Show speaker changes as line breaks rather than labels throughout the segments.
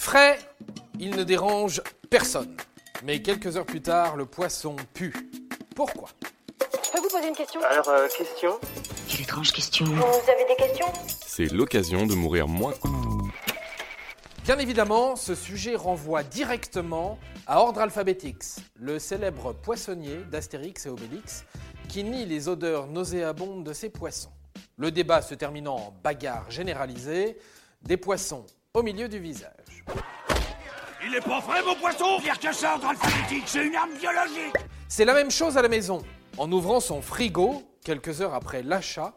Frais, il ne dérange personne. Mais quelques heures plus tard, le poisson pue. Pourquoi?
Je peux vous poser une question?
Alors, euh, question?
Quelle étrange question.
Vous avez des questions?
C'est l'occasion de mourir moins.
Bien évidemment, ce sujet renvoie directement à Ordre Alphabetix, le célèbre poissonnier d'Astérix et Obélix, qui nie les odeurs nauséabondes de ses poissons. Le débat se terminant en bagarre généralisée, des poissons au milieu du visage.
Il est pas frais, mon poisson Pire que ordre alphabétique, c'est une arme biologique
C'est la même chose à la maison. En ouvrant son frigo, quelques heures après l'achat,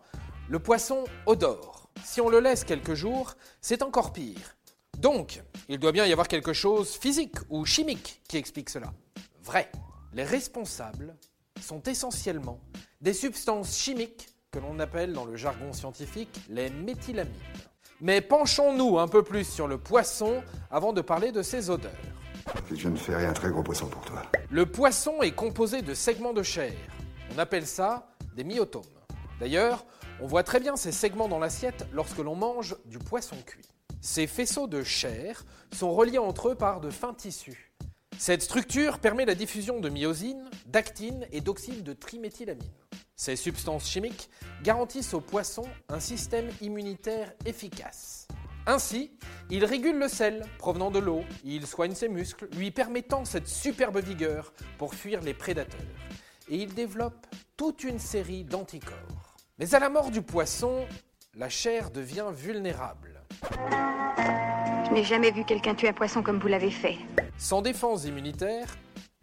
le poisson odore. Si on le laisse quelques jours, c'est encore pire. Donc, il doit bien y avoir quelque chose physique ou chimique qui explique cela. Vrai. Les responsables sont essentiellement des substances chimiques que l'on appelle dans le jargon scientifique les méthylamines. Mais penchons-nous un peu plus sur le poisson avant de parler de ses odeurs.
Je ne ferai un très gros poisson pour toi.
Le poisson est composé de segments de chair. On appelle ça des myotomes. D'ailleurs, on voit très bien ces segments dans l'assiette lorsque l'on mange du poisson cuit. Ces faisceaux de chair sont reliés entre eux par de fins tissus. Cette structure permet la diffusion de myosine, d'actine et d'oxyde de triméthylamine. Ces substances chimiques garantissent au poisson un système immunitaire efficace. Ainsi, il régule le sel provenant de l'eau, il soigne ses muscles, lui permettant cette superbe vigueur pour fuir les prédateurs. Et il développe toute une série d'anticorps. Mais à la mort du poisson, la chair devient vulnérable.
Je n'ai jamais vu quelqu'un tuer un poisson comme vous l'avez fait.
Sans défense immunitaire,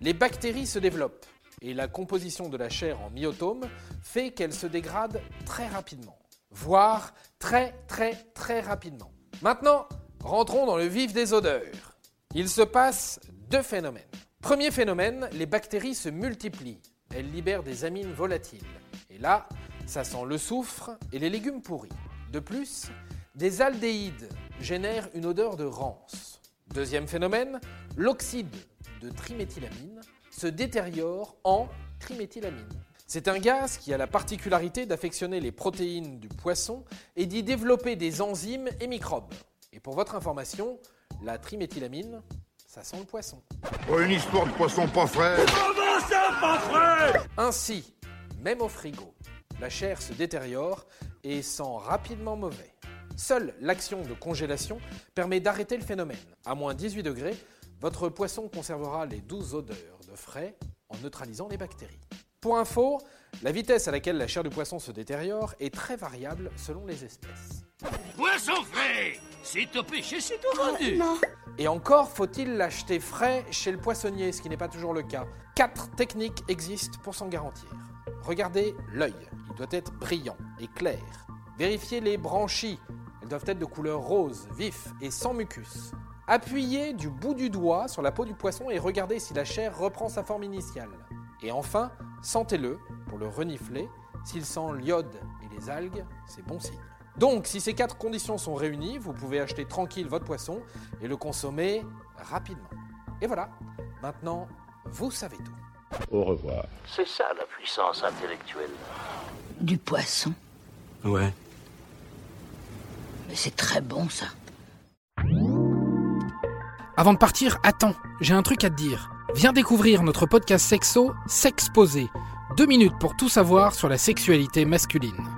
les bactéries se développent et la composition de la chair en myotome fait qu'elle se dégrade très rapidement, voire très très très rapidement. Maintenant, rentrons dans le vif des odeurs. Il se passe deux phénomènes. Premier phénomène, les bactéries se multiplient. Elles libèrent des amines volatiles. Et là, ça sent le soufre et les légumes pourris. De plus, des aldéhydes génèrent une odeur de rance. Deuxième phénomène, l'oxyde de triméthylamine se détériore en triméthylamine. C'est un gaz qui a la particularité d'affectionner les protéines du poisson et d'y développer des enzymes et microbes. Et pour votre information, la triméthylamine, ça sent le poisson.
Oh, une histoire de poisson pas frais.
Comment ça, pas frais?
Ainsi, même au frigo, la chair se détériore et sent rapidement mauvais. Seule l'action de congélation permet d'arrêter le phénomène. À moins 18 degrés, votre poisson conservera les douces odeurs de frais en neutralisant les bactéries. Pour info, la vitesse à laquelle la chair du poisson se détériore est très variable selon les espèces.
Poisson frais C'est au pêché, c'est tout vendu
Et encore faut-il l'acheter frais chez le poissonnier, ce qui n'est pas toujours le cas. Quatre techniques existent pour s'en garantir. Regardez l'œil, il doit être brillant et clair. Vérifiez les branchies, elles doivent être de couleur rose, vif et sans mucus. Appuyez du bout du doigt sur la peau du poisson et regardez si la chair reprend sa forme initiale. Et enfin, sentez-le pour le renifler. S'il sent l'iode et les algues, c'est bon signe. Donc, si ces quatre conditions sont réunies, vous pouvez acheter tranquille votre poisson et le consommer rapidement. Et voilà, maintenant, vous savez tout.
Au revoir.
C'est ça la puissance intellectuelle.
Du poisson.
Ouais.
Mais c'est très bon ça.
Avant de partir, attends, j'ai un truc à te dire. Viens découvrir notre podcast sexo, S'exposer. Deux minutes pour tout savoir sur la sexualité masculine.